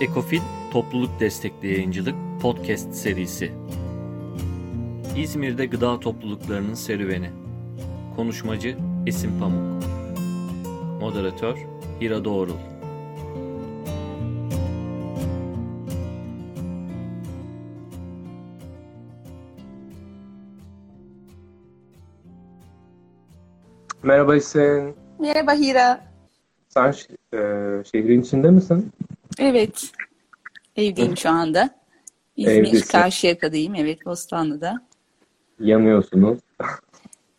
Ekofil Topluluk Destekli Yayıncılık Podcast serisi. İzmir'de gıda topluluklarının serüveni. Konuşmacı Esin Pamuk. Moderatör Hira Doğrul. Merhaba Esin. Merhaba Hira. Sen e, şehrin içinde misin? Evet. Evdeyim şu anda. İzmir Evdesin. Karşıyaka'dayım. Evet Bostanlı'da. Yanıyorsunuz.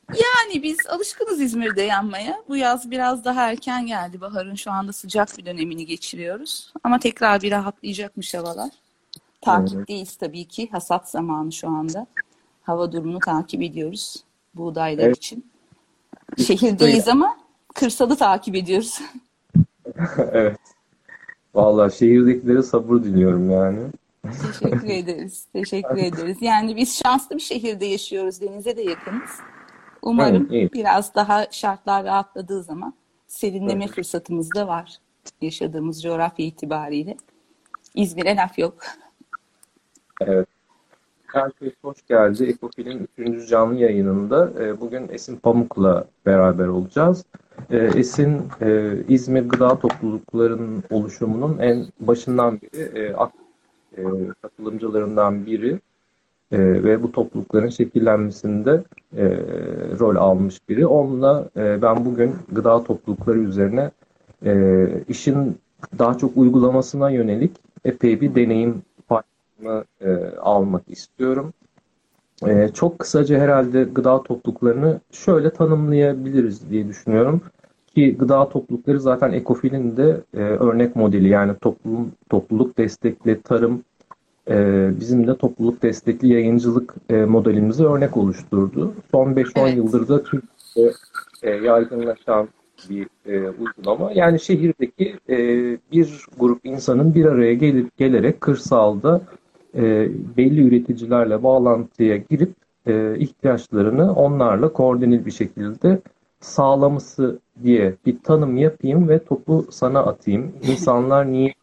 Yani biz alışkınız İzmir'de yanmaya. Bu yaz biraz daha erken geldi. Baharın şu anda sıcak bir dönemini geçiriyoruz. Ama tekrar bir rahatlayacakmış havalar. Takipteyiz tabii ki. Hasat zamanı şu anda. Hava durumunu takip ediyoruz. Buğdaylar Evet. için. Şehirdeyiz ama kırsalı takip ediyoruz. evet. Vallahi şehirdekilere sabır diliyorum yani. Teşekkür ederiz. Teşekkür ederiz. Yani biz şanslı bir şehirde yaşıyoruz. Denize de yakınız. Umarım Evet, iyi. biraz daha şartlar rahatladığı zaman serinleme fırsatımız da var. Yaşadığımız coğrafya itibariyle. İzmir'e laf yok. Evet. Herkes hoş geldi. Ekofil'in 3. canlı yayınında e, bugün Esin Pamuk'la beraber olacağız. E, Esin e, İzmir Gıda Topluluklarının oluşumunun en başından beri katılımcılarından biri ve bu toplulukların şekillenmesinde rol almış biri. Onunla ben bugün gıda toplulukları üzerine işin daha çok uygulamasına yönelik epey bir deneyim paylaşımı e, almak istiyorum. E, çok kısaca herhalde gıda topluluklarını şöyle tanımlayabiliriz diye düşünüyorum. Ki gıda toplulukları zaten Ekofil'in de e, örnek modeli yani toplum, topluluk destekli tarım e, bizim de topluluk destekli yayıncılık e, modelimizi örnek oluşturdu. Son 5-10 Evet. yıldır da Türkiye'de e, yaygınlaşan bir e, uygulama. Yani şehirdeki e, bir grup insanın bir araya gelip gelerek kırsalda e, belli üreticilerle bağlantıya girip e, ihtiyaçlarını onlarla koordineli bir şekilde sağlaması diye bir tanım yapayım ve topu sana atayım. İnsanlar niye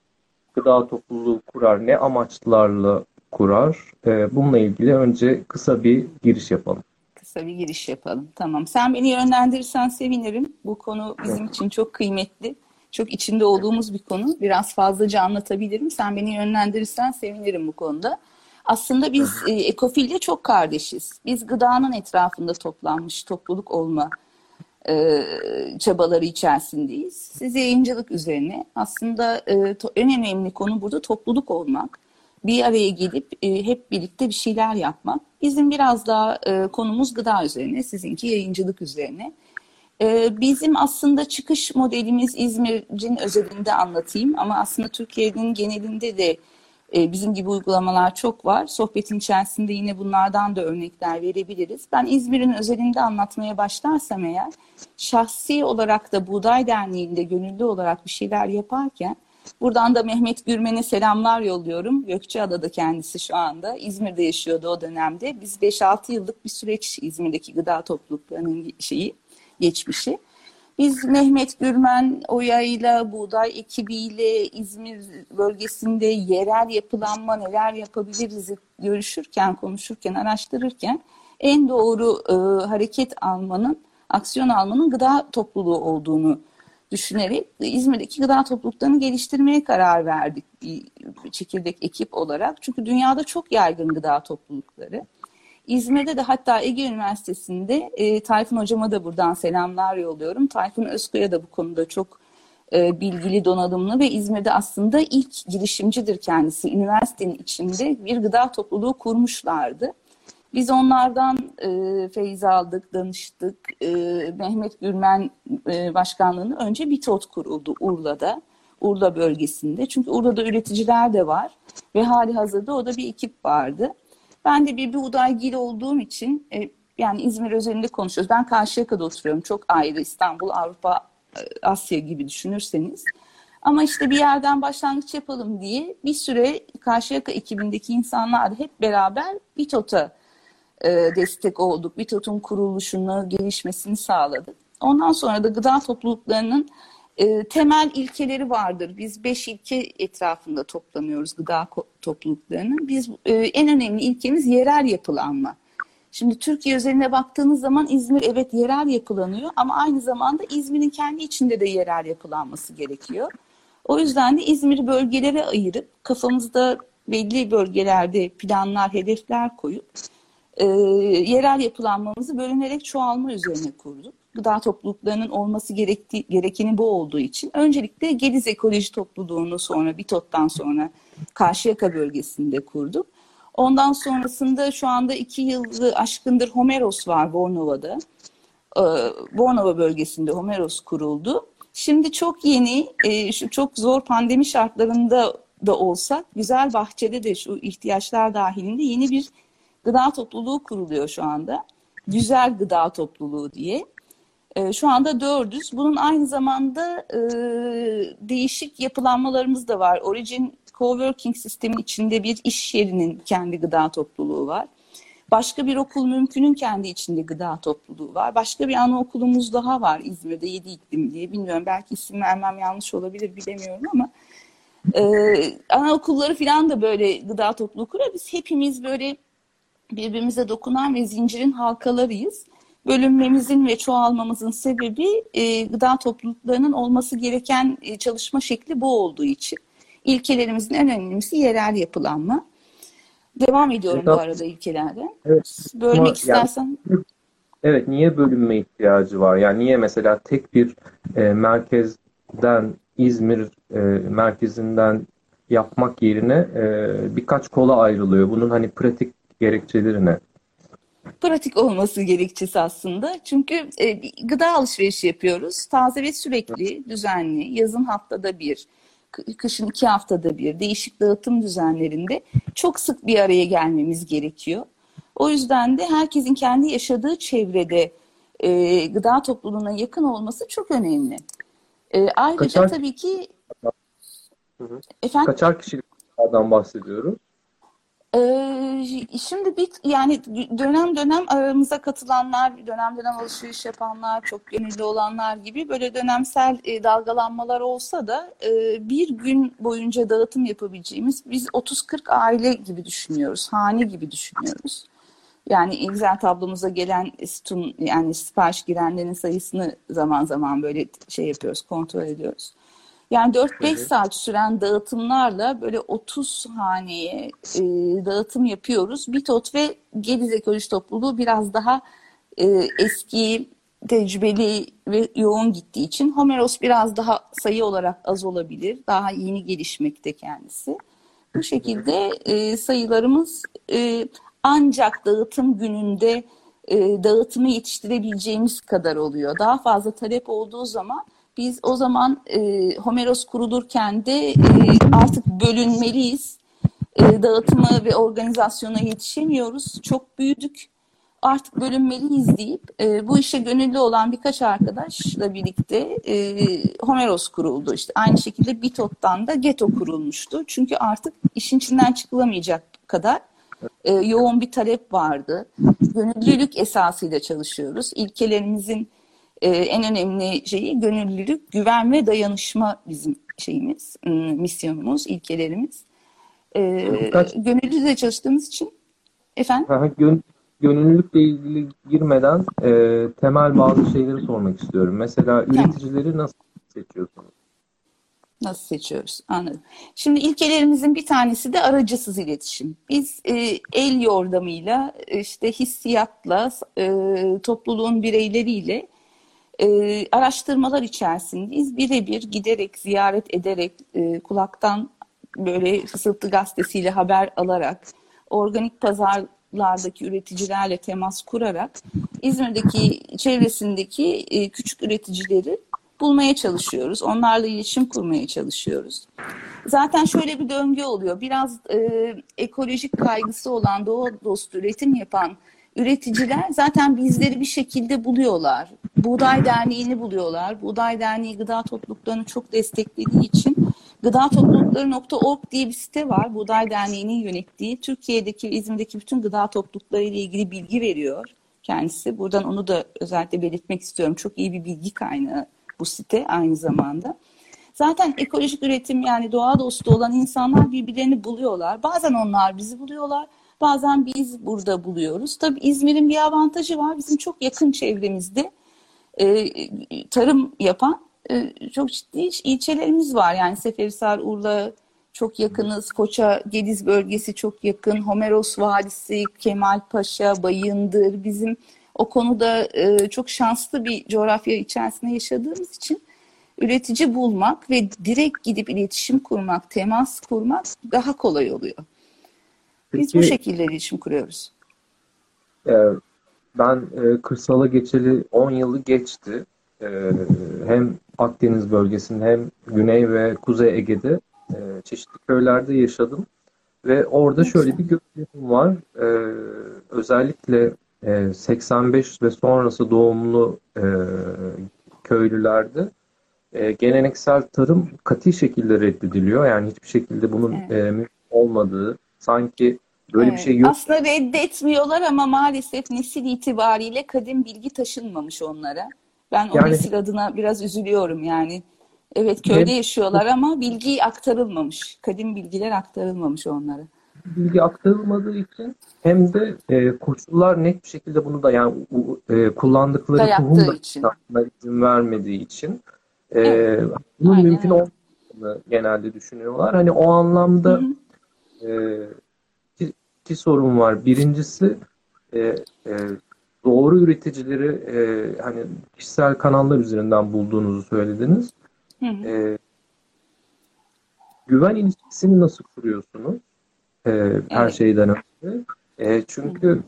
gıda topluluğu kurar, ne amaçlarla kurar? E, bununla ilgili önce kısa bir giriş yapalım. Kısa bir giriş yapalım. Tamam. Sen beni yönlendirirsen sevinirim. Bu konu bizim için çok kıymetli. Çok içinde olduğumuz bir konu. Biraz fazlaca anlatabilirim. Sen beni yönlendirirsen sevinirim bu konuda. Aslında biz e, Ekofil'le çok kardeşiz. Biz gıdanın etrafında toplanmış topluluk olma e, çabaları içerisindeyiz. Siz yayıncılık üzerine aslında e, to- en önemli konu burada topluluk olmak. Bir araya gelip e, hep birlikte bir şeyler yapmak. Bizim biraz daha e, konumuz gıda üzerine, sizinki yayıncılık üzerine. E, bizim aslında çıkış modelimiz İzmir'in özelinde anlatayım ama aslında Türkiye'nin genelinde de e, bizim gibi uygulamalar çok var. Sohbetin içerisinde yine bunlardan da örnekler verebiliriz. Ben İzmir'in özelinde anlatmaya başlarsam eğer, şahsi olarak da Buğday Derneği'nde gönüllü olarak bir şeyler yaparken, buradan da Mehmet Gürmen'e selamlar yolluyorum. Gökçeada'da kendisi şu anda. İzmir'de yaşıyordu o dönemde. Biz 5-6 yıllık bir süreç İzmir'deki gıda topluluklarının şeyi, geçmişi. Biz Mehmet Gürmen Oya'yla, Buğday ekibiyle İzmir bölgesinde yerel yapılanma neler yapabiliriz görüşürken, konuşurken, araştırırken en doğru e, hareket almanın, aksiyon almanın gıda topluluğu olduğunu düşünerek İzmir'deki gıda topluluklarını geliştirmeye karar verdik bir çekirdek ekip olarak. Çünkü dünyada çok yaygın gıda toplulukları. İzmir'de de hatta Ege Üniversitesi'nde e, Tayfun Hocama da buradan selamlar yolluyorum. Tayfun Özkaya da bu konuda çok e, bilgili, donanımlı ve İzmir'de aslında ilk girişimcidir kendisi. Üniversitenin içinde bir gıda topluluğu kurmuşlardı. Biz onlardan e, feyiz aldık, danıştık. E, Mehmet Gürmen e, başkanlığını önce BİTOT kuruldu Urla'da. Urla bölgesinde. Çünkü Urla'da üreticiler de var ve hali hazırda o da bir ekip vardı. Ben de bir buğdaygil olduğum için e, yani İzmir özelinde konuşuyoruz. Ben Karşıyaka'da oturuyorum. Çok ayrı İstanbul, Avrupa, e, Asya gibi düşünürseniz. Ama işte bir yerden başlangıç yapalım diye bir süre Karşıyaka ekibindeki insanlar hep beraber BİTOT'a e, destek olduk. BİTOT'un kuruluşunu, gelişmesini sağladık. Ondan sonra da gıda topluluklarının e, temel ilkeleri vardır. Biz beş ilke etrafında toplanıyoruz gıda topluluklarının. Biz e, en önemli ilkemiz yerel yapılanma. Şimdi Türkiye özeline baktığınız zaman İzmir evet yerel yapılanıyor ama aynı zamanda İzmir'in kendi içinde de yerel yapılanması gerekiyor. O yüzden de İzmir'i bölgelere ayırıp kafamızda belli bölgelerde planlar, hedefler koyup e, yerel yapılanmamızı bölünerek çoğalma üzerine kurduk. Gıda topluluklarının olması gerektiği, gerekeni bu olduğu için öncelikle Gediz Ekoloji Topluluğunu sonra Bitot'tan sonra Karşıyaka bölgesinde kurduk. Ondan sonrasında şu anda iki yılı aşkındır Homeros var Bornova'da. Ee, Bornova bölgesinde Homeros kuruldu. Şimdi çok yeni, e, şu çok zor pandemi şartlarında da olsak Güzel Bahçe'de de şu ihtiyaçlar dahilinde yeni bir gıda topluluğu kuruluyor şu anda. Güzel Gıda Topluluğu diye. E, şu anda dördüz. Bunun aynı zamanda e, değişik yapılanmalarımız da var. Origin Coworking sistemin içinde bir iş yerinin kendi gıda topluluğu var. Başka bir okul mümkünün kendi içinde gıda topluluğu var. Başka bir anaokulumuz daha var İzmir'de Yedi İklim diye. Bilmiyorum belki isim vermem yanlış olabilir bilemiyorum ama e, anaokulları falan da böyle gıda topluluğu kuruyor. Biz hepimiz böyle birbirimize dokunan ve zincirin halkalarıyız. Bölünmemizin ve çoğalmamızın sebebi e, gıda topluluklarının olması gereken e, çalışma şekli bu olduğu için. İlkelerimizin en önemlisi yerel yapılanma. Devam ediyorum evet, bu arada ilkelerde. Evet. Bölmek Ama istersen. Yani, evet, niye bölünme ihtiyacı var? Yani niye mesela tek bir e, merkezden İzmir e, merkezinden yapmak yerine e, birkaç kola ayrılıyor. Bunun hani pratik gerekçeleri ne? Pratik olması gerekçesi aslında. Çünkü e, gıda alışverişi yapıyoruz. Taze ve sürekli, düzenli, yazın haftada bir, kışın iki haftada bir, değişik dağıtım düzenlerinde çok sık bir araya gelmemiz gerekiyor. O yüzden de herkesin kendi yaşadığı çevrede e, gıda topluluğuna yakın olması çok önemli. E, ayrıca Kaçar... tabii ki... Hı hı. Efendim? Kaçar kişiliklerden bahsediyoruz? Ee, şimdi bir yani dönem dönem aramıza katılanlar, dönem dönem alışveriş yapanlar, çok gönüllü olanlar gibi böyle dönemsel e, dalgalanmalar olsa da e, bir gün boyunca dağıtım yapabileceğimiz biz 30-40 aile gibi düşünüyoruz, hane gibi düşünüyoruz. Yani Excel tablomuza gelen sütun yani sipariş girenlerin sayısını zaman zaman böyle şey yapıyoruz, kontrol ediyoruz. Yani 4-5 saat süren dağıtımlarla böyle 30 haneye e, dağıtım yapıyoruz. Bitot ve Gediz Ekoloji Topluluğu biraz daha e, eski, tecrübeli ve yoğun gittiği için Homeros biraz daha sayı olarak az olabilir. Daha yeni gelişmekte kendisi. Bu şekilde e, sayılarımız e, ancak dağıtım gününde e, dağıtımı yetiştirebileceğimiz kadar oluyor. Daha fazla talep olduğu zaman biz o zaman e, Homeros kurulurken de e, artık bölünmeliyiz. E, dağıtımı ve organizasyona yetişemiyoruz. Çok büyüdük. Artık bölünmeliyiz deyip e, bu işe gönüllü olan birkaç arkadaşla birlikte e, Homeros kuruldu. İşte aynı şekilde Bitot'tan da Geto kurulmuştu. Çünkü artık işin içinden çıkılamayacak kadar e, yoğun bir talep vardı. Gönüllülük esasıyla çalışıyoruz. İlkelerimizin e, en önemli şeyi gönüllülük, güven ve dayanışma bizim şeyimiz, misyonumuz, ilkelerimiz. E, Kaç... Çalıştığımız için efendim? Gön gönüllülükle ilgili girmeden e, temel bazı şeyleri sormak istiyorum. Mesela üreticileri nasıl seçiyorsunuz? Nasıl seçiyoruz? Anladım. Şimdi ilkelerimizin bir tanesi de aracısız iletişim. Biz e, el yordamıyla, işte hissiyatla, e, topluluğun bireyleriyle e, araştırmalar içerisindeyiz. Birebir giderek, ziyaret ederek, e, kulaktan böyle fısıltı gazetesiyle haber alarak, organik pazarlardaki üreticilerle temas kurarak İzmir'deki çevresindeki e, küçük üreticileri bulmaya çalışıyoruz. Onlarla iletişim kurmaya çalışıyoruz. Zaten şöyle bir döngü oluyor. Biraz e, ekolojik kaygısı olan, doğa dostu üretim yapan üreticiler zaten bizleri bir şekilde buluyorlar. Buğday Derneği'ni buluyorlar. Buğday Derneği gıda topluluklarını çok desteklediği için gıda toplulukları.org diye bir site var. Buğday Derneği'nin yönettiği. Türkiye'deki, İzmir'deki bütün gıda toplulukları ile ilgili bilgi veriyor kendisi. Buradan onu da özellikle belirtmek istiyorum. Çok iyi bir bilgi kaynağı bu site aynı zamanda. Zaten ekolojik üretim yani doğa dostu olan insanlar birbirlerini buluyorlar. Bazen onlar bizi buluyorlar. Bazen biz burada buluyoruz. Tabii İzmir'in bir avantajı var. Bizim çok yakın çevremizde e, tarım yapan e, çok ciddi ilçelerimiz var. Yani Seferihisar, Urla çok yakınız. Foça, Gediz bölgesi çok yakın. Homeros Vadisi, Kemalpaşa, Bayındır. Bizim o konuda e, çok şanslı bir coğrafya içerisinde yaşadığımız için üretici bulmak ve direkt gidip iletişim kurmak, temas kurmak daha kolay oluyor. Biz bu şekilde iletişim kuruyoruz. e, ben e, kırsala geçeli 10 yılı geçti. E, hem Akdeniz bölgesinde hem Güney ve Kuzey Ege'de e, çeşitli köylerde yaşadım. Ve orada Ne şöyle bir gözlemim var. E, özellikle e, 85 ve sonrası doğumlu e, köylülerde e, geleneksel tarım katı şekilde reddediliyor. Yani hiçbir şekilde bunun Evet. e, olmadığı, sanki böyle bir Evet. şey yok. Aslında reddetmiyorlar ama maalesef nesil itibariyle kadim bilgi taşınmamış onlara. Ben o Yani- nesil adına biraz üzülüyorum yani. Evet köyde yaşıyorlar ama bilgi aktarılmamış. Kadim bilgiler aktarılmamış onlara. bilgi aktarılmadığı için hem de e, koşullar net bir şekilde bunu da yani e, kullandıkları Dayattığı tohum da için. izin vermediği için e, Evet. bunun Aynen mümkün olmadığını genelde düşünüyorlar. Hani o anlamda Hı hı. E, iki, iki sorun var. Birincisi e, e, doğru üreticileri e, hani kişisel kanallar üzerinden bulduğunuzu söylediniz. Hı hı. E, güven ilişkisini nasıl kuruyorsunuz? E, her Evet. şeyden önce. E, çünkü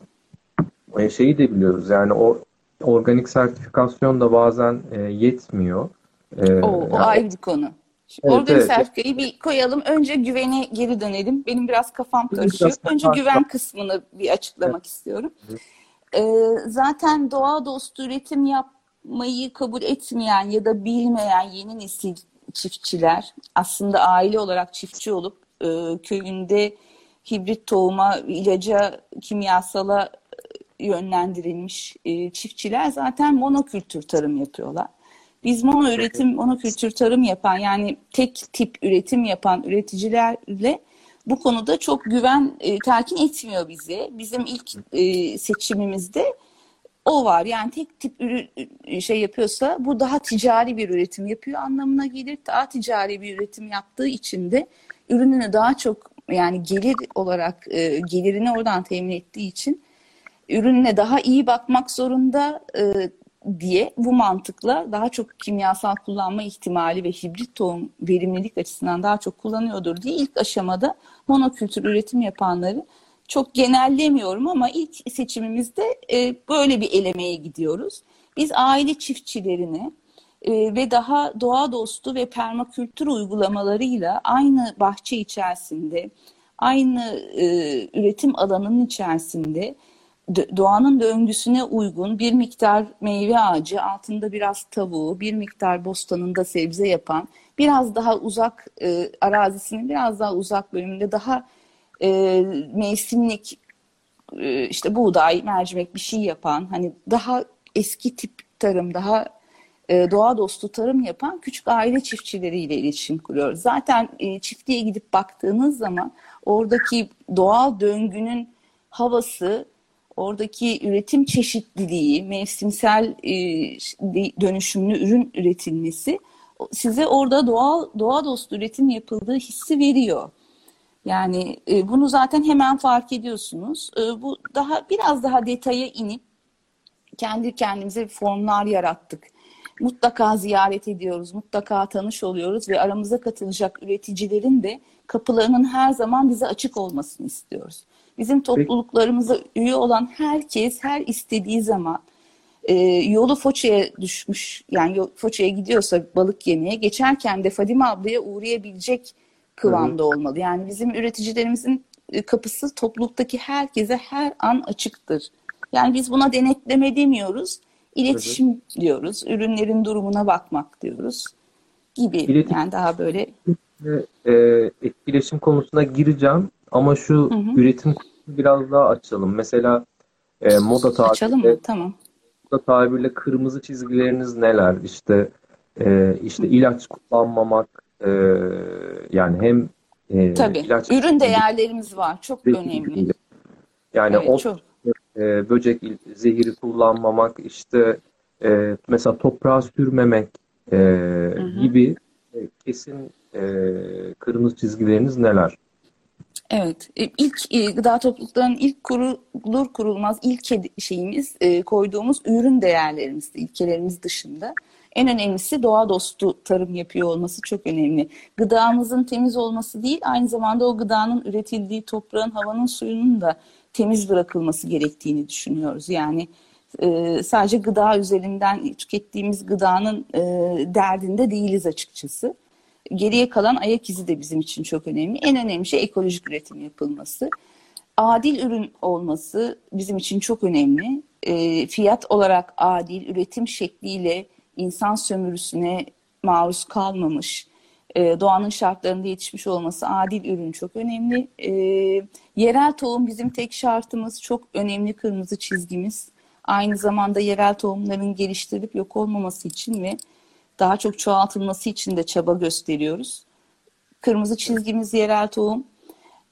e, şeyi de biliyoruz yani o organik sertifikasyon da bazen e, yetmiyor. E, O, o yani ayrı bir konu. Şimdi Evet, organik evet. sertifikayı bir koyalım. Önce güvene geri dönelim. Benim biraz kafam karışıyor. Önce güven kısmını bir açıklamak istiyorum. Ee, zaten doğa dostu üretim yapmayı kabul etmeyen ya da bilmeyen yeni nesil çiftçiler aslında aile olarak çiftçi olup e, köyünde hibrit tohuma, ilaca, kimyasala yönlendirilmiş e, çiftçiler zaten monokültür tarım yapıyorlar. Biz mono üretim, monokültür tarım yapan yani tek tip üretim yapan üreticilerle bu konuda çok güven e, telkin etmiyor bize. Bizim ilk e, seçimimizde o var. Yani tek tip ürün şey yapıyorsa bu daha ticari bir üretim yapıyor anlamına gelir. Daha ticari bir üretim yaptığı için de ürününü daha çok yani gelir olarak e, gelirini oradan temin ettiği için ürününe daha iyi bakmak zorunda e, diye bu mantıkla daha çok kimyasal kullanma ihtimali ve hibrit tohum verimlilik açısından daha çok kullanıyordur diye ilk aşamada monokültür üretim yapanları çok genellemiyorum ama ilk seçimimizde e, böyle bir elemeye gidiyoruz. Biz aile çiftçilerini e, ve daha doğa dostu ve permakültür uygulamalarıyla aynı bahçe içerisinde, aynı e, üretim alanının içerisinde doğanın döngüsüne uygun bir miktar meyve ağacı, altında biraz tavuğu, bir miktar bostanında sebze yapan, biraz daha uzak e, arazisinin biraz daha uzak bölümünde daha e, mevsimlik e, işte buğday, mercimek bir şey yapan, hani daha eski tip tarım, daha e, doğa dostu tarım yapan küçük aile çiftçileriyle iletişim kuruyoruz. Zaten e, çiftliğe gidip baktığınız zaman oradaki doğal döngünün havası, oradaki üretim çeşitliliği, mevsimsel e, dönüşümlü ürün üretilmesi size orada doğal doğa dostu üretim yapıldığı hissi veriyor. Yani e, bunu zaten hemen fark ediyorsunuz. E, bu daha biraz daha detaya inip kendi kendimize formlar yarattık. Mutlaka ziyaret ediyoruz, mutlaka tanış oluyoruz ve aramıza katılacak üreticilerin de kapılarının her zaman bize açık olmasını istiyoruz. Bizim topluluklarımıza üye olan herkes her istediği zaman e, yolu Foça'ya düşmüş, yani Foça'ya gidiyorsa balık yemeye geçerken de Fadime ablaya uğrayabilecek kıvamda olmalı. Yani bizim üreticilerimizin kapısı topluluktaki herkese her an açıktır. Yani biz buna denetleme demiyoruz. İletişim hı. diyoruz. Ürünlerin durumuna bakmak diyoruz. Gibi. İletişim, yani daha böyle. E, etkileşim konusuna gireceğim. Ama şu hı hı. üretim biraz daha açalım. Mesela e, moda tabirle, Açalım mı? Tamam. Moda tabirle kırmızı çizgileriniz neler? İşte e, işte ilaç kullanmamak e, yani hem e, Tabii. ilaç ürün değerlerimiz var. Çok önemli. Yani evet, ot, çok. E, böcek zehiri kullanmamak, işte e, mesela toprağa sürmemek e, hı hı. gibi e, kesin e, kırmızı çizgileriniz neler? Evet, e, ilk e, gıda topluluklarının ilk kurulur kurulmaz ilk şeyimiz e, koyduğumuz ürün değerlerimiz, ilkelerimiz dışında en önemlisi doğa dostu tarım yapıyor olması çok önemli. Gıdamızın temiz olması değil, aynı zamanda o gıdanın üretildiği toprağın, havanın, suyunun da temiz bırakılması gerektiğini düşünüyoruz. Yani sadece gıda üzerinden tükettiğimiz gıdanın derdinde değiliz açıkçası. Geriye kalan ayak izi de bizim için çok önemli. En önemli şey ekolojik üretim yapılması. Adil ürün olması bizim için çok önemli. E, fiyat olarak adil, üretim şekliyle insan sömürüsüne maruz kalmamış, e, doğanın şartlarında yetişmiş olması, adil ürün çok önemli. E, yerel tohum bizim tek şartımız, çok önemli kırmızı çizgimiz. Aynı zamanda yerel tohumların geliştirilip yok olmaması için ve daha çok çoğaltılması için de çaba gösteriyoruz. Kırmızı çizgimiz yerel tohum.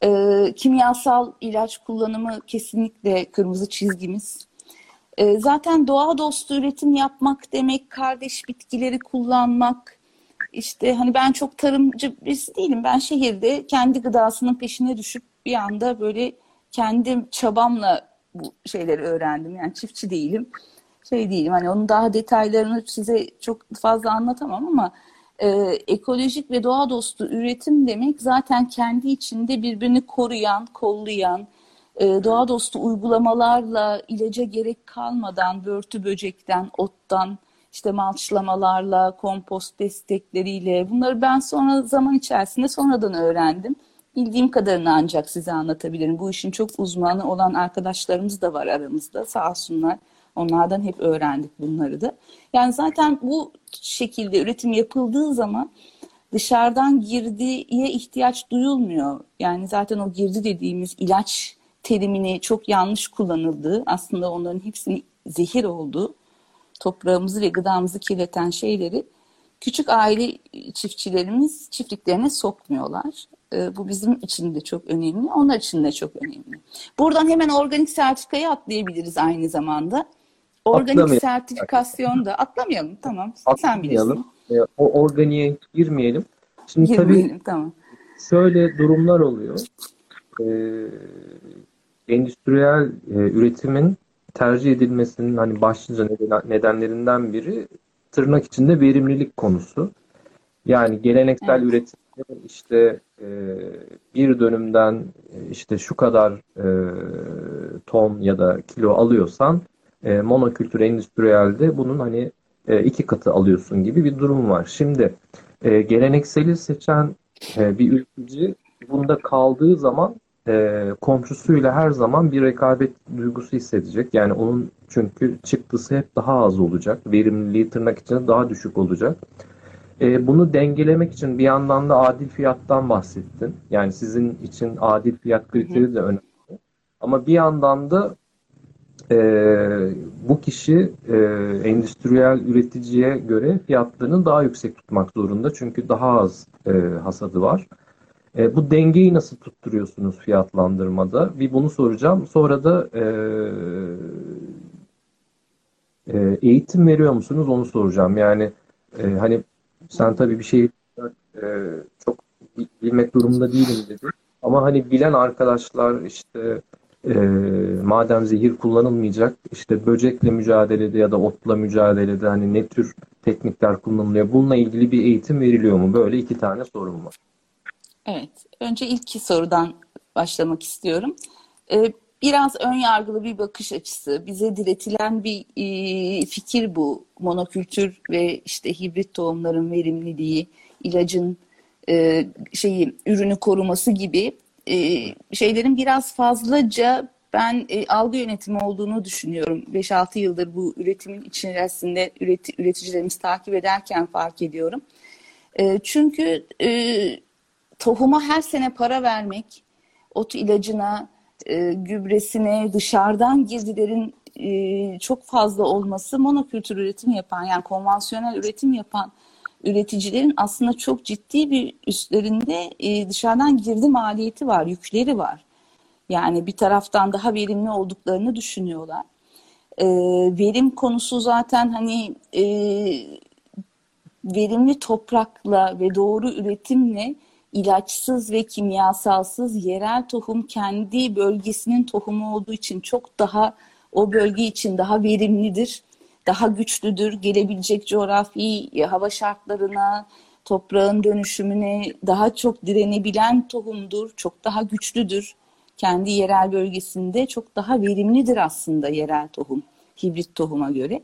E, kimyasal ilaç kullanımı kesinlikle kırmızı çizgimiz. E, zaten doğa dostu üretim yapmak demek, kardeş bitkileri kullanmak. İşte hani ben çok tarımcı birisi değilim. Ben şehirde kendi gıdasının peşine düşüp bir anda böyle kendi çabamla bu şeyleri öğrendim. Yani çiftçi değilim. Şey değilim. Hani onun daha detaylarını size çok fazla anlatamam ama e, ekolojik ve doğa dostu üretim demek zaten kendi içinde birbirini koruyan, kollayan, e, doğa dostu uygulamalarla ilaca gerek kalmadan börtü böcekten, ottan, işte malçlamalarla, kompost destekleriyle bunları ben sonra zaman içerisinde sonradan öğrendim. Bildiğim kadarını ancak size anlatabilirim. Bu işin çok uzmanı olan arkadaşlarımız da var aramızda sağ olsunlar. Onlardan hep öğrendik bunları da. Yani zaten bu şekilde üretim yapıldığı zaman dışarıdan girdiye ihtiyaç duyulmuyor. Yani zaten o girdi dediğimiz ilaç terimini çok yanlış kullanıldığı, aslında onların hepsinin zehir olduğu, toprağımızı ve gıdamızı kirleten şeyleri küçük aile çiftçilerimiz çiftliklerine sokmuyorlar. E, bu bizim için de çok önemli, onlar için de çok önemli. Buradan hemen organik sertifikayı atlayabiliriz aynı zamanda. Organik sertifikasyon da atlamayalım tamam. Sen bilirsin. E, o organiğe girmeyelim. Şimdi girmeyelim, tabii tamam. şöyle durumlar oluyor. Ee, endüstriyel e, üretimin tercih edilmesinin hani başlıca neden, nedenlerinden biri tırnak içinde verimlilik konusu. Yani geleneksel evet. üretim işte e, bir dönümden e, işte şu kadar e, ton ya da kilo alıyorsan e, monokültür endüstriyelde bunun hani e, iki katı alıyorsun gibi bir durum var. Şimdi e, gelenekseli seçen e, bir ülkücü bunda kaldığı zaman e, komşusuyla her zaman bir rekabet duygusu hissedecek. Yani onun çünkü çıktısı hep daha az olacak. Verimliliği tırnak içinde daha düşük olacak. E, bunu dengelemek için bir yandan da adil fiyattan bahsettin. Yani sizin için adil fiyat kriteri de önemli. Ama bir yandan da e, bu kişi e, endüstriyel üreticiye göre fiyatlarını daha yüksek tutmak zorunda. Çünkü daha az e, hasadı var. E, bu dengeyi nasıl tutturuyorsunuz fiyatlandırmada? Bir bunu soracağım. Sonra da e, e, eğitim veriyor musunuz onu soracağım. Yani e, hani sen tabii bir şey e, çok bilmek durumunda değilim dedi. Ama hani bilen arkadaşlar işte e, madem zehir kullanılmayacak işte böcekle mücadelede ya da otla mücadelede hani ne tür teknikler kullanılıyor? Bununla ilgili bir eğitim veriliyor mu? Böyle iki tane sorum var. Evet, önce ilk sorudan başlamak istiyorum. Ee, biraz ön yargılı bir bakış açısı, bize diretilen bir e, fikir bu. Monokültür ve işte hibrit tohumların verimliliği, ilacın e, şeyi ürünü koruması gibi şeylerin biraz fazlaca ben e, algı yönetimi olduğunu düşünüyorum. 5-6 yıldır bu üretimin içerisinde üreti, üreticilerimizi takip ederken fark ediyorum. E, çünkü e, tohuma her sene para vermek, ot ilacına, e, gübresine, dışarıdan girdilerin e, çok fazla olması monokültür üretim yapan yani konvansiyonel üretim yapan üreticilerin aslında çok ciddi bir üstlerinde e, dışarıdan girdi maliyeti var, yükleri var. Yani bir taraftan daha verimli olduklarını düşünüyorlar. E, verim konusu zaten hani e, verimli toprakla ve doğru üretimle ilaçsız ve kimyasalsız yerel tohum kendi bölgesinin tohumu olduğu için çok daha o bölge için daha verimlidir, daha güçlüdür. Gelebilecek coğrafi hava şartlarına, toprağın dönüşümüne daha çok direnebilen tohumdur, çok daha güçlüdür. Kendi yerel bölgesinde çok daha verimlidir aslında yerel tohum, hibrit tohuma göre.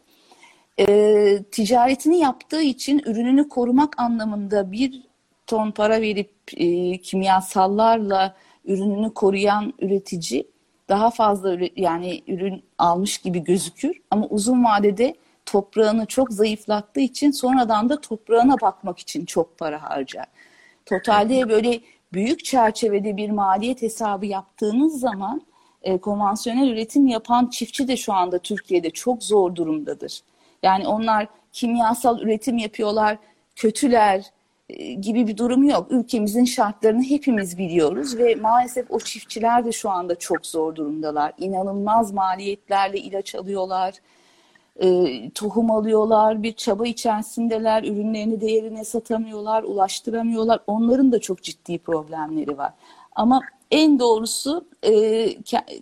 E, ticaretini yaptığı için ürününü korumak anlamında bir ton para verip e, kimyasallarla ürününü koruyan üretici daha fazla yani ürün almış gibi gözükür ama uzun vadede toprağını çok zayıflattığı için sonradan da toprağına bakmak için çok para harcar. Totalde böyle büyük çerçevede bir maliyet hesabı yaptığınız zaman e, konvansiyonel üretim yapan çiftçi de şu anda Türkiye'de çok zor durumdadır. Yani onlar kimyasal üretim yapıyorlar, kötüler, gibi bir durum yok. Ülkemizin şartlarını hepimiz biliyoruz ve maalesef o çiftçiler de şu anda çok zor durumdalar. İnanılmaz maliyetlerle ilaç alıyorlar, e, tohum alıyorlar, bir çaba içerisindeler, ürünlerini değerine satamıyorlar, ulaştıramıyorlar. Onların da çok ciddi problemleri var. Ama en doğrusu e,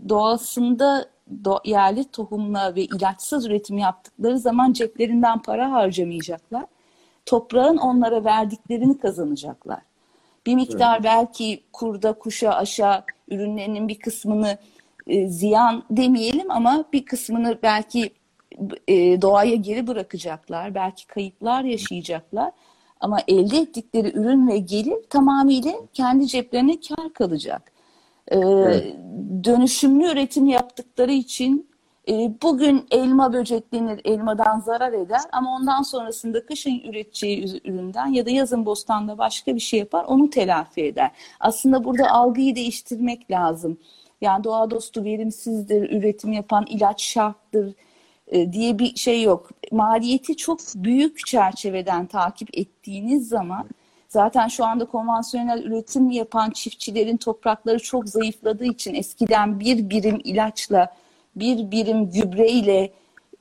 doğasında do yerli tohumla ve ilaçsız üretim yaptıkları zaman ceplerinden para harcamayacaklar toprağın onlara verdiklerini kazanacaklar. Bir miktar evet. belki kurda, kuşa, aşağı ürünlerinin bir kısmını e, ziyan demeyelim ama bir kısmını belki e, doğaya geri bırakacaklar. Belki kayıplar yaşayacaklar. Ama elde ettikleri ürün ve gelir tamamıyla kendi ceplerine kar kalacak. E, evet. Dönüşümlü üretim yaptıkları için bugün elma böceklenir, elmadan zarar eder ama ondan sonrasında kışın üreteceği üründen ya da yazın bostanda başka bir şey yapar, onu telafi eder. Aslında burada algıyı değiştirmek lazım. Yani doğa dostu verimsizdir, üretim yapan ilaç şarttır e, diye bir şey yok. Maliyeti çok büyük çerçeveden takip ettiğiniz zaman zaten şu anda konvansiyonel üretim yapan çiftçilerin toprakları çok zayıfladığı için eskiden bir birim ilaçla bir birim gübreyle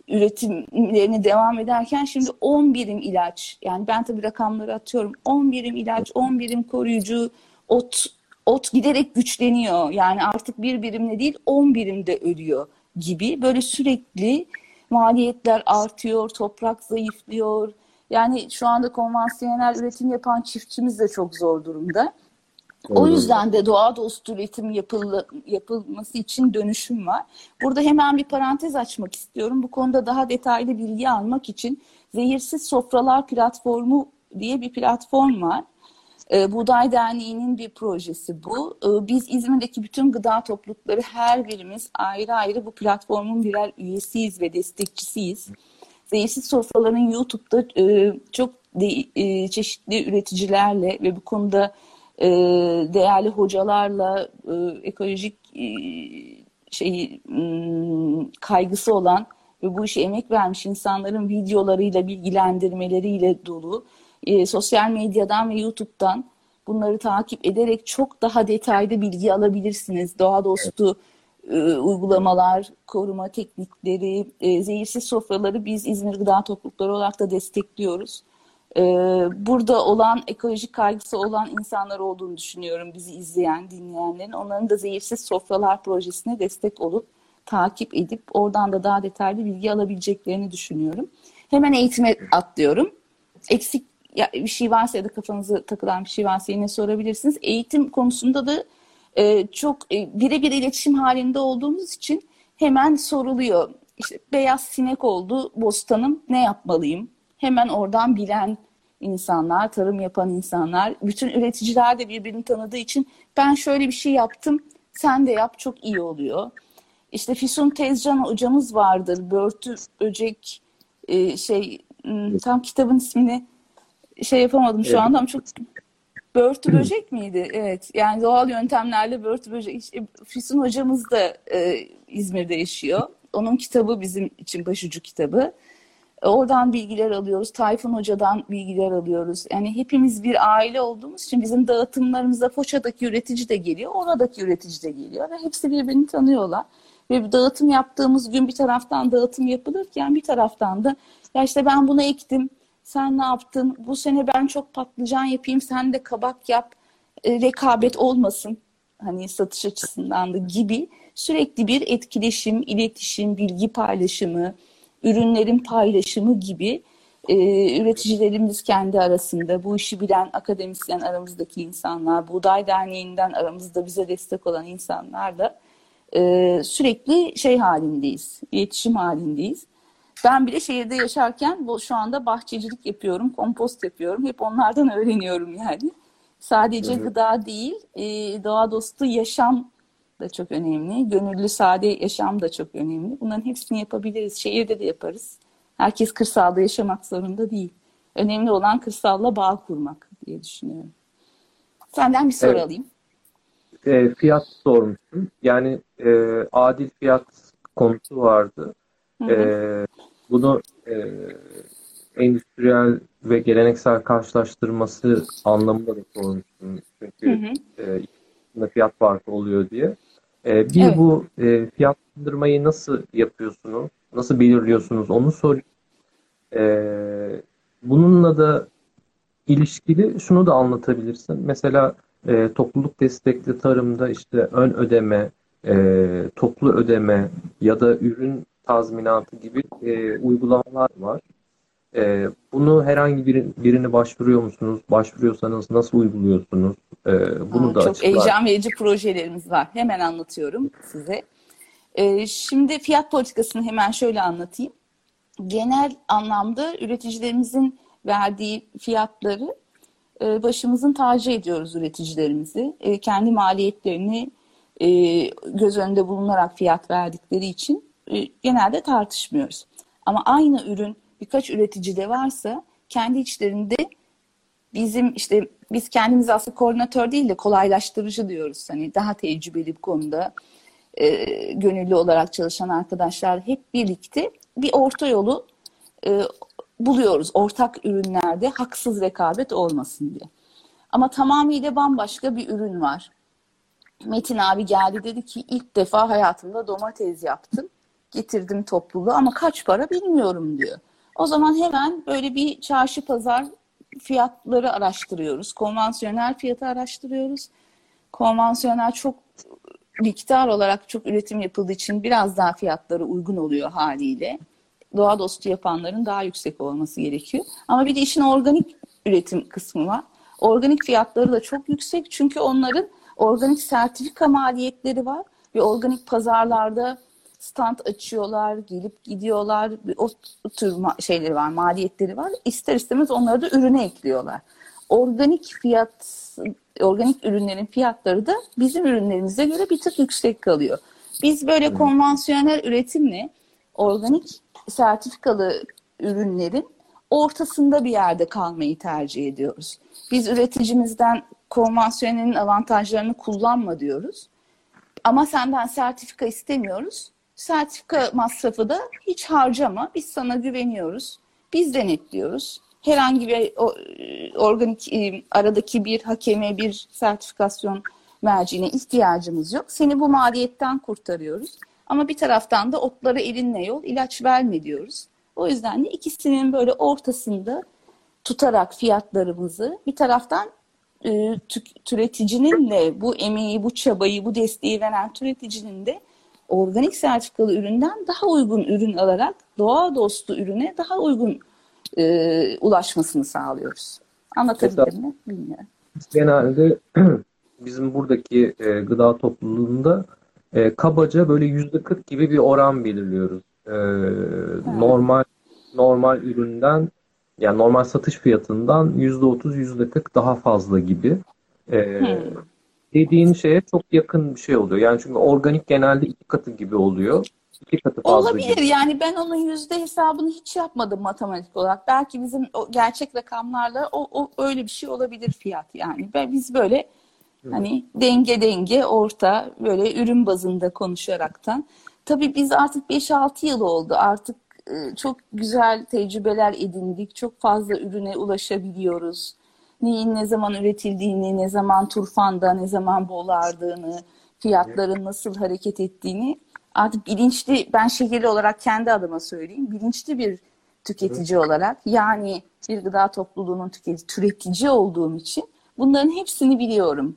üretimlerini devam ederken şimdi 10 birim ilaç yani ben tabii rakamları atıyorum 10 birim ilaç 10 birim koruyucu ot ot giderek güçleniyor. Yani artık bir birimle değil 10 birimde ölüyor gibi. Böyle sürekli maliyetler artıyor toprak zayıflıyor. Yani şu anda konvansiyonel üretim yapan çiftçimiz de çok zor durumda. O yüzden de doğa dostu üretim yapıl, yapılması için dönüşüm var. Burada hemen bir parantez açmak istiyorum. Bu konuda daha detaylı bilgi almak için Zehirsiz Sofralar Platformu diye bir platform var. Ee, Buğday Derneği'nin bir projesi bu. Ee, biz İzmir'deki bütün gıda toplulukları her birimiz ayrı ayrı bu platformun birer üyesiyiz ve destekçisiyiz. Zehirsiz Sofraların YouTube'da e, çok de, e, çeşitli üreticilerle ve bu konuda e, değerli hocalarla e, ekolojik e, şeyi kaygısı olan ve bu işe emek vermiş insanların videolarıyla bilgilendirmeleriyle dolu e, sosyal medyadan ve YouTube'dan bunları takip ederek çok daha detaylı bilgi alabilirsiniz. Doğa dostu e, uygulamalar, koruma teknikleri, e, zehirsiz sofraları biz İzmir Gıda Toplulukları olarak da destekliyoruz e, burada olan ekolojik kaygısı olan insanlar olduğunu düşünüyorum bizi izleyen, dinleyenlerin. Onların da Zehirsiz Sofralar projesine destek olup takip edip oradan da daha detaylı bilgi alabileceklerini düşünüyorum. Hemen eğitime atlıyorum. Eksik bir şey varsa ya da kafanızı takılan bir şey varsa yine sorabilirsiniz. Eğitim konusunda da e, çok e, birebir iletişim halinde olduğumuz için hemen soruluyor. İşte beyaz sinek oldu bostanım ne yapmalıyım? Hemen oradan bilen insanlar, tarım yapan insanlar, bütün üreticiler de birbirini tanıdığı için ben şöyle bir şey yaptım, sen de yap çok iyi oluyor. İşte Füsun Tezcan hocamız vardır, börtü, böcek, e, şey tam kitabın ismini şey yapamadım şu anda ama çok börtü böcek miydi? Evet. Yani doğal yöntemlerle börtü böcek. İşte Füsun hocamız da e, İzmir'de yaşıyor. onun kitabı bizim için başucu kitabı. Oradan bilgiler alıyoruz. Tayfun Hoca'dan bilgiler alıyoruz. Yani hepimiz bir aile olduğumuz için bizim dağıtımlarımıza Foça'daki üretici de geliyor, oradaki üretici de geliyor ve hepsi birbirini tanıyorlar. Ve dağıtım yaptığımız gün bir taraftan dağıtım yapılırken bir taraftan da ya işte ben bunu ektim, sen ne yaptın? Bu sene ben çok patlıcan yapayım, sen de kabak yap. E, rekabet olmasın hani satış açısından da gibi sürekli bir etkileşim, iletişim, bilgi paylaşımı, ürünlerin paylaşımı gibi e, üreticilerimiz kendi arasında, bu işi bilen akademisyen aramızdaki insanlar, Buğday Derneği'nden aramızda bize destek olan insanlarla e, sürekli şey halindeyiz, iletişim halindeyiz. Ben bile şehirde yaşarken bu şu anda bahçecilik yapıyorum, kompost yapıyorum. Hep onlardan öğreniyorum yani. Sadece hı. gıda değil, e, doğa dostu yaşam da çok önemli. Gönüllü sade yaşam da çok önemli. Bunların hepsini yapabiliriz. Şehirde de yaparız. Herkes kırsalda yaşamak zorunda değil. Önemli olan kırsalla bağ kurmak diye düşünüyorum. Senden bir soru evet. alayım. E, fiyat sormuştum. Yani e, adil fiyat konusu vardı. Hı hı. E, bunu e, endüstriyel ve geleneksel karşılaştırması anlamında da sormuştum. Çünkü hı hı. E, fiyat farkı oluyor diye. E, bir evet. bu e, fiyatlandırmayı nasıl yapıyorsunuz? Nasıl belirliyorsunuz? Onu sorayım. E, bununla da ilişkili şunu da anlatabilirsin. Mesela e, topluluk destekli tarımda işte ön ödeme, e, toplu ödeme ya da ürün tazminatı gibi e, uygulamalar var. E, bunu herhangi bir, birine başvuruyor musunuz? Başvuruyorsanız nasıl uyguluyorsunuz? E, bunu Aa, da Çok açıklar. heyecan verici projelerimiz var. Hemen anlatıyorum size. E, şimdi fiyat politikasını hemen şöyle anlatayım. Genel anlamda üreticilerimizin verdiği fiyatları e, başımızın tacı ediyoruz üreticilerimizi. E, kendi maliyetlerini e, göz önünde bulunarak fiyat verdikleri için e, genelde tartışmıyoruz. Ama aynı ürün birkaç üreticide varsa kendi içlerinde bizim işte biz kendimiz aslında koordinatör değil de kolaylaştırıcı diyoruz. Hani daha tecrübeli bir konuda e, gönüllü olarak çalışan arkadaşlar hep birlikte bir orta yolu e, buluyoruz. Ortak ürünlerde haksız rekabet olmasın diye. Ama tamamıyla bambaşka bir ürün var. Metin abi geldi dedi ki ilk defa hayatımda domates yaptım. Getirdim topluluğu ama kaç para bilmiyorum diyor. O zaman hemen böyle bir çarşı pazar fiyatları araştırıyoruz. Konvansiyonel fiyatı araştırıyoruz. Konvansiyonel çok miktar olarak çok üretim yapıldığı için biraz daha fiyatları uygun oluyor haliyle. Doğa dostu yapanların daha yüksek olması gerekiyor. Ama bir de işin organik üretim kısmı var. Organik fiyatları da çok yüksek çünkü onların organik sertifika maliyetleri var ve organik pazarlarda stand açıyorlar, gelip gidiyorlar. O, tür şeyleri var, maliyetleri var. İster istemez onları da ürüne ekliyorlar. Organik fiyat, organik ürünlerin fiyatları da bizim ürünlerimize göre bir tık yüksek kalıyor. Biz böyle hmm. konvansiyonel üretimle organik sertifikalı ürünlerin ortasında bir yerde kalmayı tercih ediyoruz. Biz üreticimizden konvansiyonelin avantajlarını kullanma diyoruz. Ama senden sertifika istemiyoruz sertifika masrafı da hiç harcama. Biz sana güveniyoruz. Biz denetliyoruz. Herhangi bir e, organik e, aradaki bir hakeme, bir sertifikasyon merciğine ihtiyacımız yok. Seni bu maliyetten kurtarıyoruz. Ama bir taraftan da otlara elinle yol, ilaç verme diyoruz. O yüzden de ikisinin böyle ortasında tutarak fiyatlarımızı bir taraftan e, türeticinin de bu emeği, bu çabayı, bu desteği veren türeticinin de organik sertifikalı üründen daha uygun ürün alarak doğa dostu ürüne daha uygun e, ulaşmasını sağlıyoruz. Anlatabildim mi? Bilmiyorum. Genelde bizim buradaki e, gıda topluluğunda e, kabaca böyle yüzde 40 gibi bir oran belirliyoruz. E, normal normal üründen yani normal satış fiyatından yüzde 30 yüzde 40 daha fazla gibi. E, hmm dediğin şeye çok yakın bir şey oluyor. Yani çünkü organik genelde iki katı gibi oluyor. İki katı fazla Olabilir. Gibi. Yani ben onun yüzde hesabını hiç yapmadım matematik olarak. Belki bizim o gerçek rakamlarla o, o öyle bir şey olabilir fiyat yani. Ben, biz böyle Hı. hani denge denge orta böyle ürün bazında konuşaraktan Tabii biz artık 5-6 yıl oldu. Artık e, çok güzel tecrübeler edindik. Çok fazla ürüne ulaşabiliyoruz. Neyin ne zaman üretildiğini, ne zaman turfanda, ne zaman bolardığını, fiyatların nasıl hareket ettiğini artık bilinçli, ben şehirli olarak kendi adıma söyleyeyim, bilinçli bir tüketici olarak yani bir gıda topluluğunun tüketici, türetici olduğum için bunların hepsini biliyorum.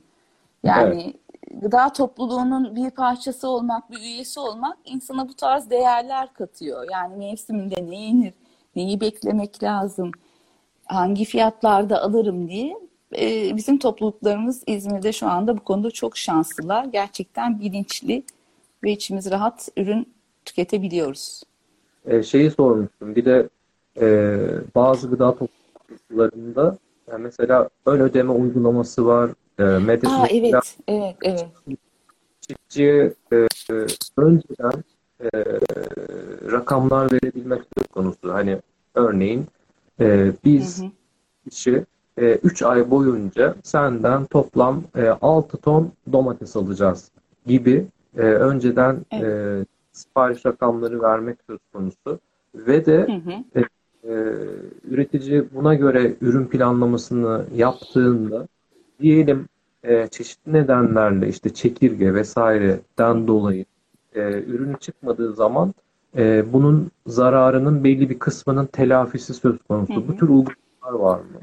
Yani evet. gıda topluluğunun bir parçası olmak, bir üyesi olmak insana bu tarz değerler katıyor. Yani mevsiminde ne yenir, neyi beklemek lazım, hangi fiyatlarda alırım diye e, bizim topluluklarımız İzmir'de şu anda bu konuda çok şanslılar. Gerçekten bilinçli ve içimiz rahat ürün tüketebiliyoruz. E, şeyi sormuştum. Bir de e, bazı gıda topluluklarında yani mesela ön ödeme uygulaması var. E, medya Aa, evet, evet, evet. Çiftçiye e, önceden e, rakamlar verebilmek söz konusu. Hani örneğin e, biz hı hı. kişi 3 e, ay boyunca senden toplam e, 6 ton domates alacağız gibi e, önceden evet. e, sipariş rakamları vermek söz konusu ve de hı hı. E, e, üretici buna göre ürün planlamasını yaptığında diyelim e, çeşitli nedenlerle işte çekirge vesaireden dolayı e, ürün çıkmadığı zaman e, bunun zararının belli bir kısmının telafisi söz konusu. Hı hı. Bu tür uygulamalar var mı?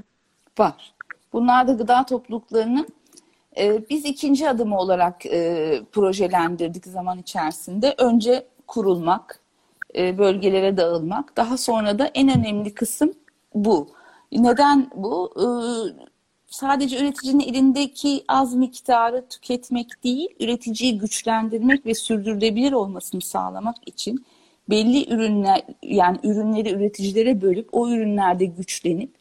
Var. Bunlar da gıda topluluklarının e, biz ikinci adımı olarak e, projelendirdik zaman içerisinde. Önce kurulmak, e, bölgelere dağılmak. Daha sonra da en önemli kısım bu. Neden bu? E, sadece üreticinin elindeki az miktarı tüketmek değil, üreticiyi güçlendirmek ve sürdürülebilir olmasını sağlamak için belli ürünler yani ürünleri üreticilere bölüp o ürünlerde güçlenip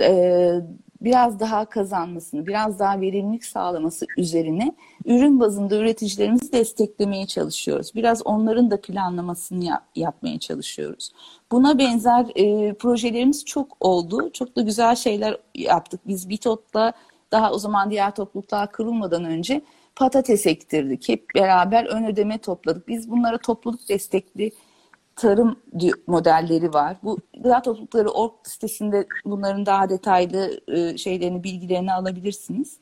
e, biraz daha kazanmasını, biraz daha verimlilik sağlaması üzerine ürün bazında üreticilerimizi desteklemeye çalışıyoruz. Biraz onların da planlamasını yap, yapmaya çalışıyoruz. Buna benzer e, projelerimiz çok oldu. Çok da güzel şeyler yaptık. Biz Bitot'la daha o zaman diğer topluluklar kurulmadan önce patates ektirdik. Hep beraber ön ödeme topladık. Biz bunlara topluluk destekli tarım modelleri var. Bu gıda toplulukları org sitesinde bunların daha detaylı e, şeylerini, bilgilerini alabilirsiniz.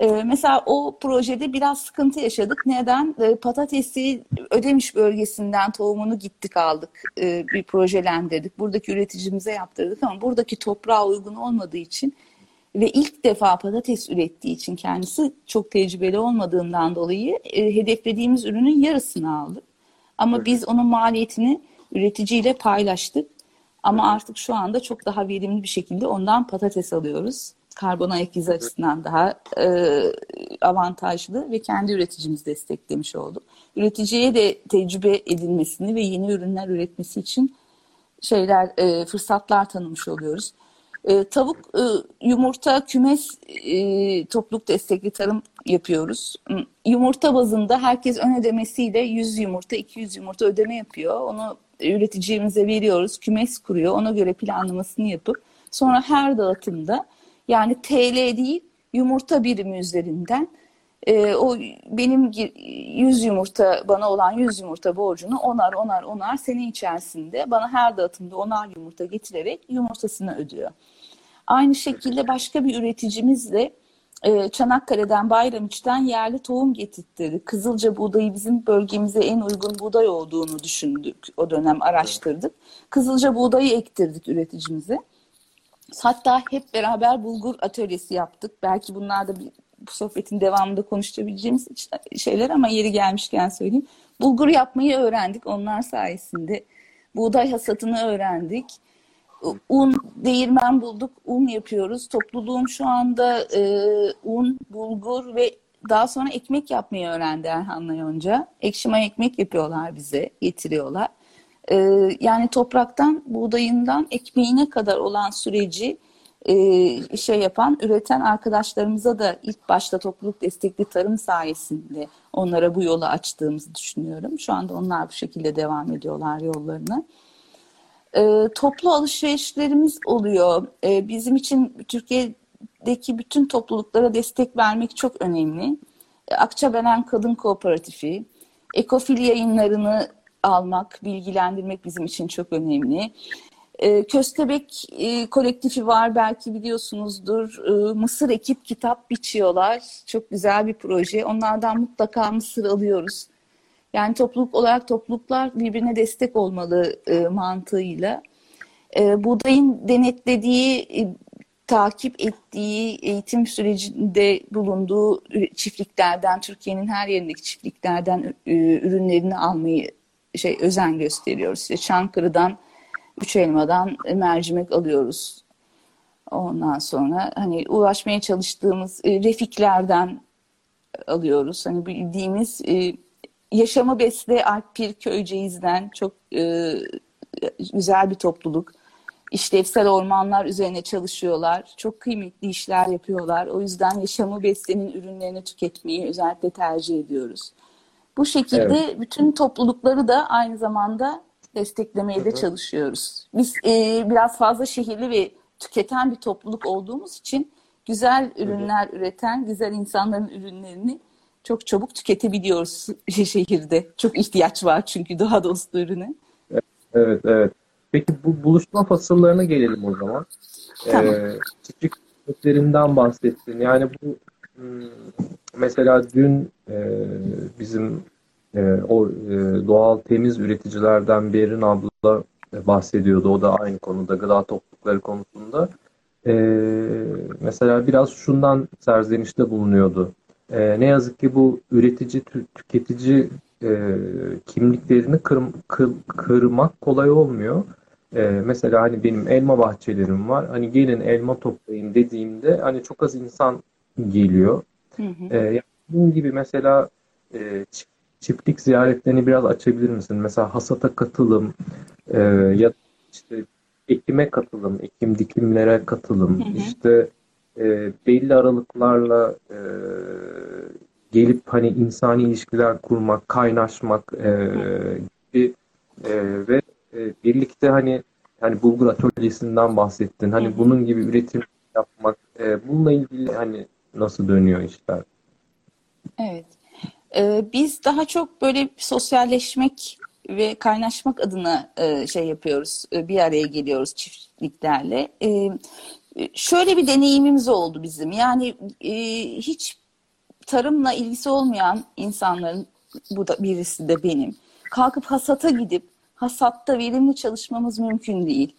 E, mesela o projede biraz sıkıntı yaşadık. Neden? E, patatesi Ödemiş bölgesinden tohumunu gittik aldık. Bir projelendirdik. Buradaki üreticimize yaptırdık ama buradaki toprağa uygun olmadığı için ve ilk defa patates ürettiği için kendisi çok tecrübeli olmadığından dolayı hedeflediğimiz ürünün yarısını aldık. Ama evet. biz onun maliyetini üreticiyle paylaştık. Ama artık şu anda çok daha verimli bir şekilde ondan patates alıyoruz. Karbon ayak izi açısından daha e, avantajlı ve kendi üreticimizi desteklemiş olduk. Üreticiye de tecrübe edilmesini ve yeni ürünler üretmesi için şeyler e, fırsatlar tanımış oluyoruz. E, tavuk, e, yumurta, kümes e, topluluk destekli tarım yapıyoruz. Yumurta bazında herkes ön ödemesiyle 100 yumurta, 200 yumurta ödeme yapıyor. Onu üreticimize veriyoruz. Kümes kuruyor. Ona göre planlamasını yapıp sonra her dağıtımda yani TL değil yumurta birimi üzerinden e, o benim 100 yumurta bana olan 100 yumurta borcunu onar onar onar sene içerisinde bana her dağıtımda onar yumurta getirerek yumurtasını ödüyor. Aynı şekilde başka bir üreticimiz de e, Çanakkale'den Bayramiç'ten yerli tohum getirttirdik. Kızılca buğdayı bizim bölgemize en uygun buğday olduğunu düşündük. O dönem araştırdık. Kızılca buğdayı ektirdik üreticimize. Hatta hep beraber bulgur atölyesi yaptık. Belki bunlar da bir, bu sohbetin devamında konuşabileceğimiz şeyler ama yeri gelmişken söyleyeyim. Bulgur yapmayı öğrendik onlar sayesinde. Buğday hasatını öğrendik un değirmen bulduk, un yapıyoruz. Topluluğum şu anda e, un, bulgur ve daha sonra ekmek yapmayı öğrendi Erhan'la Yonca. Ekşima ekmek yapıyorlar bize, getiriyorlar. E, yani topraktan, buğdayından ekmeğine kadar olan süreci e, şey yapan, üreten arkadaşlarımıza da ilk başta topluluk destekli tarım sayesinde onlara bu yolu açtığımızı düşünüyorum. Şu anda onlar bu şekilde devam ediyorlar yollarına. E, toplu alışverişlerimiz oluyor. E, bizim için Türkiye'deki bütün topluluklara destek vermek çok önemli. E, Akçabelen Kadın Kooperatifi, Ekofil yayınlarını almak, bilgilendirmek bizim için çok önemli. E, Köstebek e, kolektifi var belki biliyorsunuzdur. E, Mısır ekip kitap biçiyorlar. Çok güzel bir proje. Onlardan mutlaka Mısır alıyoruz. Yani topluluk olarak topluluklar birbirine destek olmalı e, mantığıyla. E, buğdayın denetlediği, e, takip ettiği, eğitim sürecinde bulunduğu çiftliklerden, Türkiye'nin her yerindeki çiftliklerden e, ürünlerini almayı şey özen gösteriyoruz. İşte Çankırı'dan, Üç Elma'dan mercimek alıyoruz. Ondan sonra hani ulaşmaya çalıştığımız e, refiklerden alıyoruz. Hani bildiğimiz e, Yaşamı Besle Alpir Köyceğiz'den çok e, güzel bir topluluk. İşlevsel ormanlar üzerine çalışıyorlar. Çok kıymetli işler yapıyorlar. O yüzden Yaşamı Besle'nin ürünlerini tüketmeyi özellikle tercih ediyoruz. Bu şekilde evet. bütün toplulukları da aynı zamanda desteklemeye de çalışıyoruz. Biz e, biraz fazla şehirli ve tüketen bir topluluk olduğumuz için güzel ürünler üreten, güzel insanların ürünlerini çok çabuk tüketebiliyoruz şehirde. Çok ihtiyaç var çünkü daha dostu ürüne. Evet, evet. Peki bu buluşma fasıllarına gelelim o zaman. Tamam. Ee, çiftliklerinden bahsettin. Yani bu hmm, mesela dün e, bizim e, o e, doğal temiz üreticilerden Berin abla bahsediyordu. O da aynı konuda gıda toplulukları konusunda. E, mesela biraz şundan serzenişte bulunuyordu. E, ne yazık ki bu üretici, tüketici e, kimliklerini kır, kır, kırmak kolay olmuyor. E, mesela hani benim elma bahçelerim var. Hani gelin elma toplayın dediğimde hani çok az insan geliyor. Hı hı. E, bunun gibi mesela e, çiftlik ziyaretlerini biraz açabilir misin? Mesela hasata katılım e, ya işte ekime katılım, ekim dikimlere katılım, hı hı. işte e, belli aralıklarla e, gelip hani insani ilişkiler kurmak, kaynaşmak e, gibi e, ve e, birlikte hani hani bulgur atölyesinden bahsettin. Hani hı hı. bunun gibi üretim yapmak, e, bununla ilgili hani nasıl dönüyor işler? Evet. Ee, biz daha çok böyle sosyalleşmek ve kaynaşmak adına e, şey yapıyoruz. E, bir araya geliyoruz çiftliklerle. E, şöyle bir deneyimimiz oldu bizim. Yani hiç tarımla ilgisi olmayan insanların bu da birisi de benim. Kalkıp hasata gidip hasatta verimli çalışmamız mümkün değil.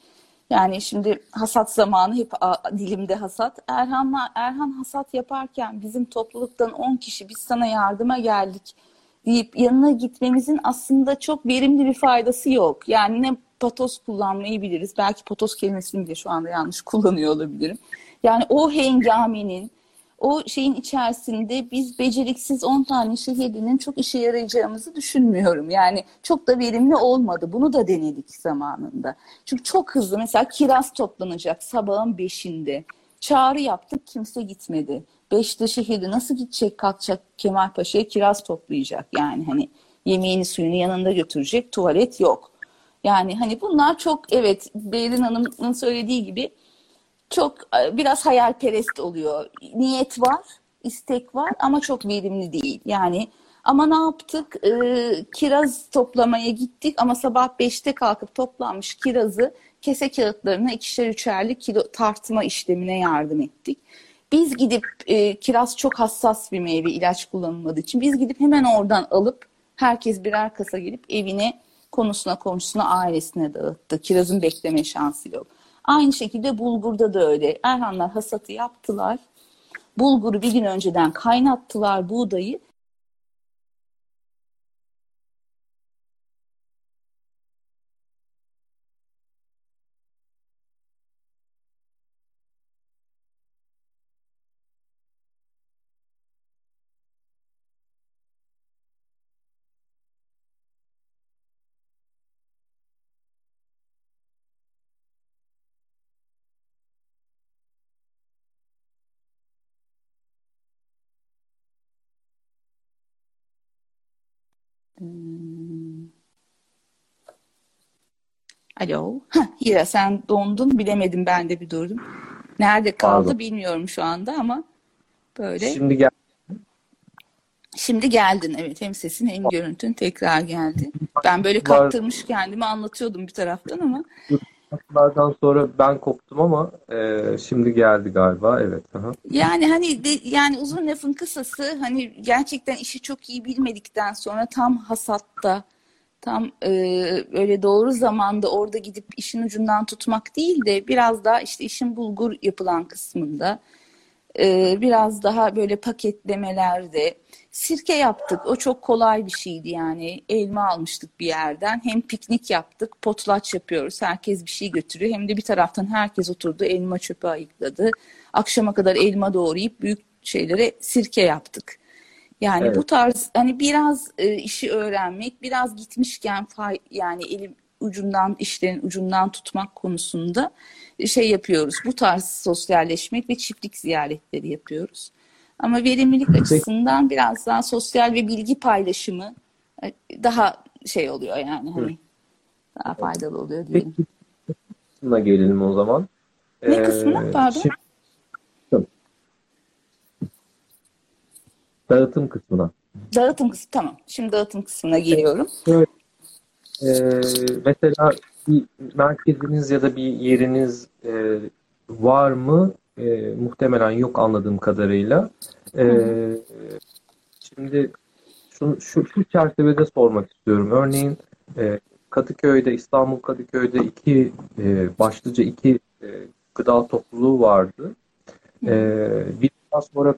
Yani şimdi hasat zamanı hep dilimde hasat. Erhan'la Erhan hasat yaparken bizim topluluktan 10 kişi biz sana yardıma geldik deyip yanına gitmemizin aslında çok verimli bir faydası yok. Yani ne patos kullanmayı biliriz. Belki patos kelimesini bile şu anda yanlış kullanıyor olabilirim. Yani o hengamenin o şeyin içerisinde biz beceriksiz 10 tane şehirlinin çok işe yarayacağımızı düşünmüyorum. Yani çok da verimli olmadı. Bunu da denedik zamanında. Çünkü çok hızlı mesela kiraz toplanacak sabahın 5'inde. Çağrı yaptık kimse gitmedi. Beşte şehirde nasıl gidecek kalkacak Kemal Paşa'ya kiraz toplayacak yani hani yemeğini suyunu yanında götürecek tuvalet yok. Yani hani bunlar çok evet Beyrin Hanım'ın söylediği gibi çok e, biraz hayalperest oluyor. Niyet var, istek var ama çok verimli değil. Yani ama ne yaptık? Ee, kiraz toplamaya gittik ama sabah 5'te kalkıp toplanmış kirazı kese kağıtlarına ikişer üçerli kilo tartma işlemine yardım ettik. Biz gidip e, kiraz çok hassas bir meyve ilaç kullanılmadığı için biz gidip hemen oradan alıp herkes birer kasa gelip evine konusuna komşusuna ailesine dağıttı. Kirazın bekleme şansı yok. Aynı şekilde bulgurda da öyle. Erhanlar hasatı yaptılar. Bulguru bir gün önceden kaynattılar buğdayı. Hmm. Alo. Heh, Hira sen dondun bilemedim ben de bir durdum. Nerede kaldı Pardon. bilmiyorum şu anda ama böyle. Şimdi gel. Şimdi geldin evet hem sesin hem görüntün tekrar geldi. Ben böyle kaptırmış kendimi anlatıyordum bir taraftan ama. Bunlardan sonra ben koptum ama e, şimdi geldi galiba evet. Aha. Yani hani de, yani uzun lafın kısası hani gerçekten işi çok iyi bilmedikten sonra tam hasatta tam e, öyle doğru zamanda orada gidip işin ucundan tutmak değil de biraz daha işte işin bulgur yapılan kısmında e, biraz daha böyle paketlemelerde sirke yaptık. O çok kolay bir şeydi yani. Elma almıştık bir yerden. Hem piknik yaptık, potlaç yapıyoruz. Herkes bir şey götürüyor. Hem de bir taraftan herkes oturdu, elma çöpü ayıkladı. Akşama kadar elma doğrayıp büyük şeylere sirke yaptık. Yani evet. bu tarz hani biraz e, işi öğrenmek, biraz gitmişken fay, yani elim ucundan işlerin ucundan tutmak konusunda şey yapıyoruz. Bu tarz sosyalleşmek ve çiftlik ziyaretleri yapıyoruz. Ama verimlilik açısından biraz daha sosyal ve bilgi paylaşımı e, daha şey oluyor yani hani daha faydalı oluyor diyelim. Peki kısmına gelelim o zaman. Ne ee, kısmına pardon? Şimdi, dağıtım kısmına. Dağıtım kısmı tamam. Şimdi dağıtım kısmına geliyorum. Evet. Ee, mesela bir merkeziniz ya da bir yeriniz e, var mı? E, muhtemelen yok anladığım kadarıyla. E, şimdi şu, şu, şu çerçevede sormak istiyorum. Örneğin e, Kadıköy'de, İstanbul Kadıköy'de iki e, başlıca iki e, gıda topluluğu vardı. E, bir daha sonra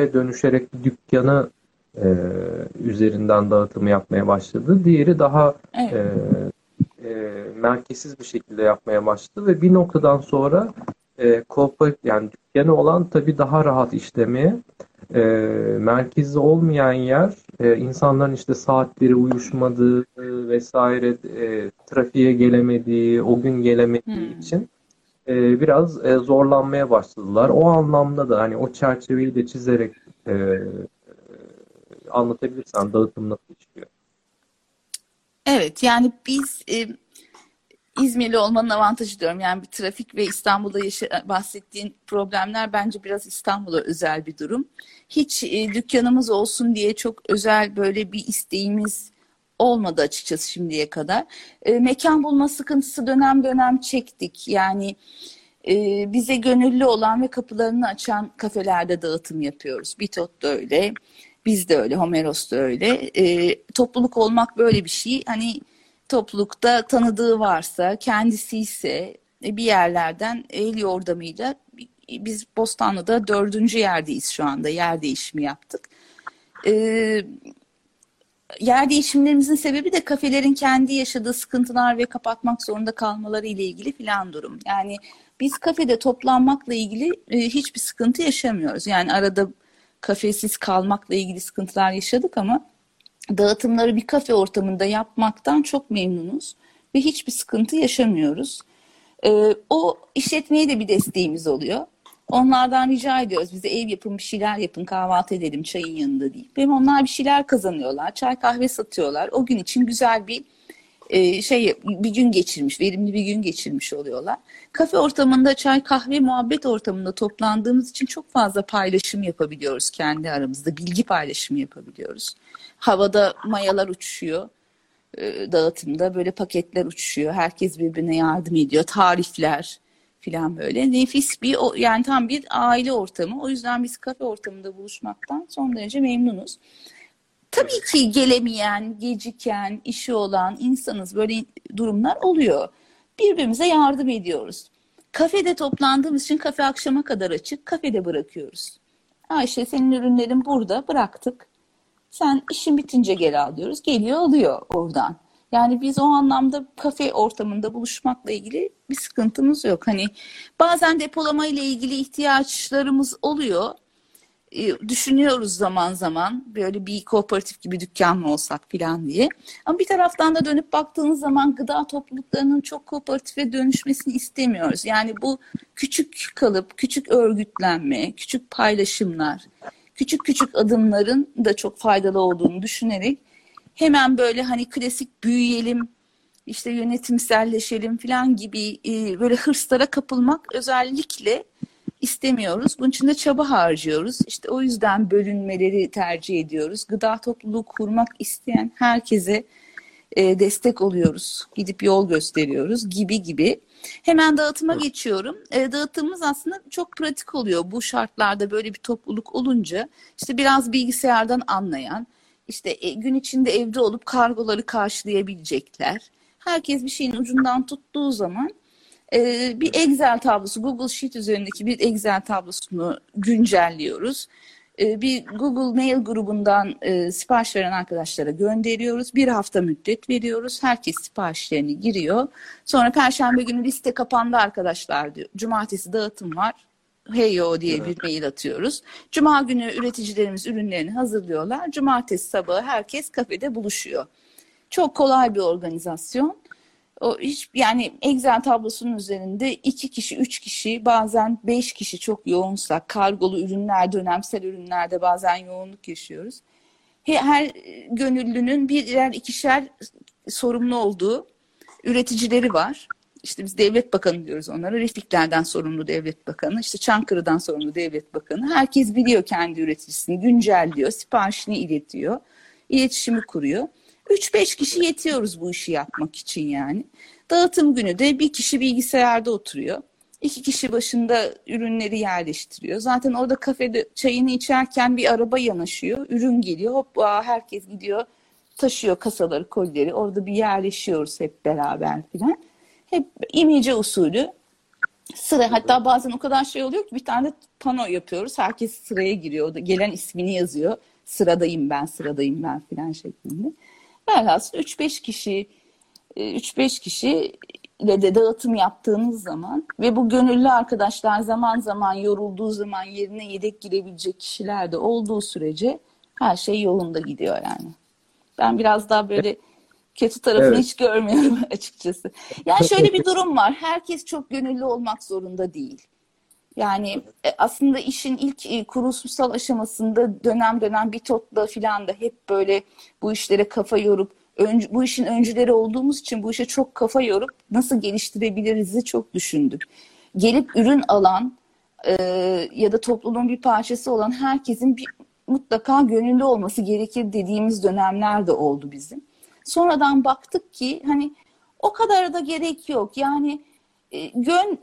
kooperatife dönüşerek bir dükkanı e, üzerinden dağıtımı yapmaya başladı. Diğeri daha evet. e, e, merkezsiz bir şekilde yapmaya başladı ve bir noktadan sonra e, kooperatif yani dükkanı olan tabii daha rahat işlemeye e, merkezde olmayan yer e, insanların işte saatleri uyuşmadığı vesaire e, trafiğe gelemediği o gün gelemediği hmm. için e, biraz e, zorlanmaya başladılar. O anlamda da hani o çerçeveyi de çizerek e, anlatabilirsen dağıtım nasıl işliyor? Evet yani biz İzmirli olmanın avantajı diyorum. Yani bir trafik ve İstanbul'da yaşa, bahsettiğin problemler bence biraz İstanbul'a özel bir durum. Hiç e, dükkanımız olsun diye çok özel böyle bir isteğimiz olmadı açıkçası şimdiye kadar. E, mekan bulma sıkıntısı dönem dönem çektik. Yani e, bize gönüllü olan ve kapılarını açan kafelerde dağıtım yapıyoruz. Bitot da öyle, biz de öyle, Homeros da öyle. E, topluluk olmak böyle bir şey. Hani toplulukta tanıdığı varsa, kendisi ise e, bir yerlerden el yordamıyla biz Bostanlı'da dördüncü yerdeyiz şu anda. Yer değişimi yaptık. Ee, yer değişimlerimizin sebebi de kafelerin kendi yaşadığı sıkıntılar ve kapatmak zorunda kalmaları ile ilgili filan durum. Yani biz kafede toplanmakla ilgili e, hiçbir sıkıntı yaşamıyoruz. Yani arada kafesiz kalmakla ilgili sıkıntılar yaşadık ama dağıtımları bir kafe ortamında yapmaktan çok memnunuz ve hiçbir sıkıntı yaşamıyoruz. Ee, o işletmeye de bir desteğimiz oluyor. Onlardan rica ediyoruz bize ev yapın bir şeyler yapın kahvaltı edelim çayın yanında deyip. Hem onlar bir şeyler kazanıyorlar. Çay kahve satıyorlar. O gün için güzel bir e, şey bir gün geçirmiş, verimli bir gün geçirmiş oluyorlar. Kafe ortamında çay kahve muhabbet ortamında toplandığımız için çok fazla paylaşım yapabiliyoruz kendi aramızda. Bilgi paylaşımı yapabiliyoruz. Havada mayalar uçuşuyor e, dağıtımda böyle paketler uçuşuyor. Herkes birbirine yardım ediyor. Tarifler filan böyle. Nefis bir yani tam bir aile ortamı. O yüzden biz kafe ortamında buluşmaktan son derece memnunuz. Tabii ki gelemeyen, geciken, işi olan insanız. Böyle durumlar oluyor. Birbirimize yardım ediyoruz. Kafede toplandığımız için kafe akşama kadar açık. Kafede bırakıyoruz. Ayşe senin ürünlerin burada bıraktık. Sen işin bitince gel al diyoruz. Geliyor alıyor oradan. Yani biz o anlamda kafe ortamında buluşmakla ilgili bir sıkıntımız yok. Hani bazen depolama ile ilgili ihtiyaçlarımız oluyor. E, düşünüyoruz zaman zaman böyle bir kooperatif gibi dükkan mı olsak falan diye. Ama bir taraftan da dönüp baktığınız zaman gıda topluluklarının çok kooperatife dönüşmesini istemiyoruz. Yani bu küçük kalıp, küçük örgütlenme, küçük paylaşımlar, küçük küçük adımların da çok faydalı olduğunu düşünerek hemen böyle hani klasik büyüyelim, işte yönetimselleşelim falan gibi e, böyle hırslara kapılmak özellikle istemiyoruz. Bunun için de çaba harcıyoruz. İşte o yüzden bölünmeleri tercih ediyoruz. Gıda topluluğu kurmak isteyen herkese e, destek oluyoruz. Gidip yol gösteriyoruz gibi gibi. Hemen dağıtıma geçiyorum. E, dağıtımımız aslında çok pratik oluyor. Bu şartlarda böyle bir topluluk olunca işte biraz bilgisayardan anlayan, işte e, gün içinde evde olup kargoları karşılayabilecekler. Herkes bir şeyin ucundan tuttuğu zaman e, bir Excel tablosu, Google Sheet üzerindeki bir Excel tablosunu güncelliyoruz. E, bir Google Mail grubundan sipariş veren arkadaşlara gönderiyoruz. Bir hafta müddet veriyoruz. Herkes siparişlerini giriyor. Sonra Perşembe günü liste kapandı arkadaşlar diyor. Cumartesi dağıtım var. Heyo diye bir mail atıyoruz. Cuma günü üreticilerimiz ürünlerini hazırlıyorlar. Cumartesi sabahı herkes kafede buluşuyor. Çok kolay bir organizasyon. O hiç yani Excel tablosunun üzerinde iki kişi, üç kişi, bazen beş kişi çok yoğunsa, kargolu ürünler, dönemsel ürünlerde bazen yoğunluk yaşıyoruz. Her gönüllünün birer ikişer sorumlu olduğu üreticileri var. İşte biz devlet bakanı diyoruz onlara. Refiklerden sorumlu devlet bakanı, işte Çankırı'dan sorumlu devlet bakanı. Herkes biliyor kendi üreticisini, güncelliyor, siparişini iletiyor, iletişimi kuruyor. 3-5 kişi yetiyoruz bu işi yapmak için yani. Dağıtım günü de bir kişi bilgisayarda oturuyor. iki kişi başında ürünleri yerleştiriyor. Zaten orada kafede çayını içerken bir araba yanaşıyor. Ürün geliyor. Hop herkes gidiyor taşıyor kasaları, kolileri. Orada bir yerleşiyoruz hep beraber filan. Hep imece usulü. Sıra hatta bazen o kadar şey oluyor ki bir tane pano yapıyoruz. Herkes sıraya giriyor. Gelen ismini yazıyor. Sıradayım ben, sıradayım ben filan şeklinde. Velhasıl 3-5 kişi 3-5 e, kişi ile de dağıtım yaptığınız zaman ve bu gönüllü arkadaşlar zaman zaman yorulduğu zaman yerine yedek girebilecek kişiler de olduğu sürece her şey yolunda gidiyor yani. Ben biraz daha böyle kötü tarafını evet. hiç görmüyorum açıkçası. Yani şöyle bir durum var. Herkes çok gönüllü olmak zorunda değil. Yani e, aslında işin ilk e, kurulsal aşamasında dönem dönem bir totla filan da hep böyle bu işlere kafa yorup öncü, bu işin öncüleri olduğumuz için bu işe çok kafa yorup nasıl geliştirebiliriz'i çok düşündük. Gelip ürün alan e, ya da topluluğun bir parçası olan herkesin bir mutlaka gönüllü olması gerekir dediğimiz dönemler de oldu bizim. Sonradan baktık ki hani o kadar da gerek yok. Yani e, gön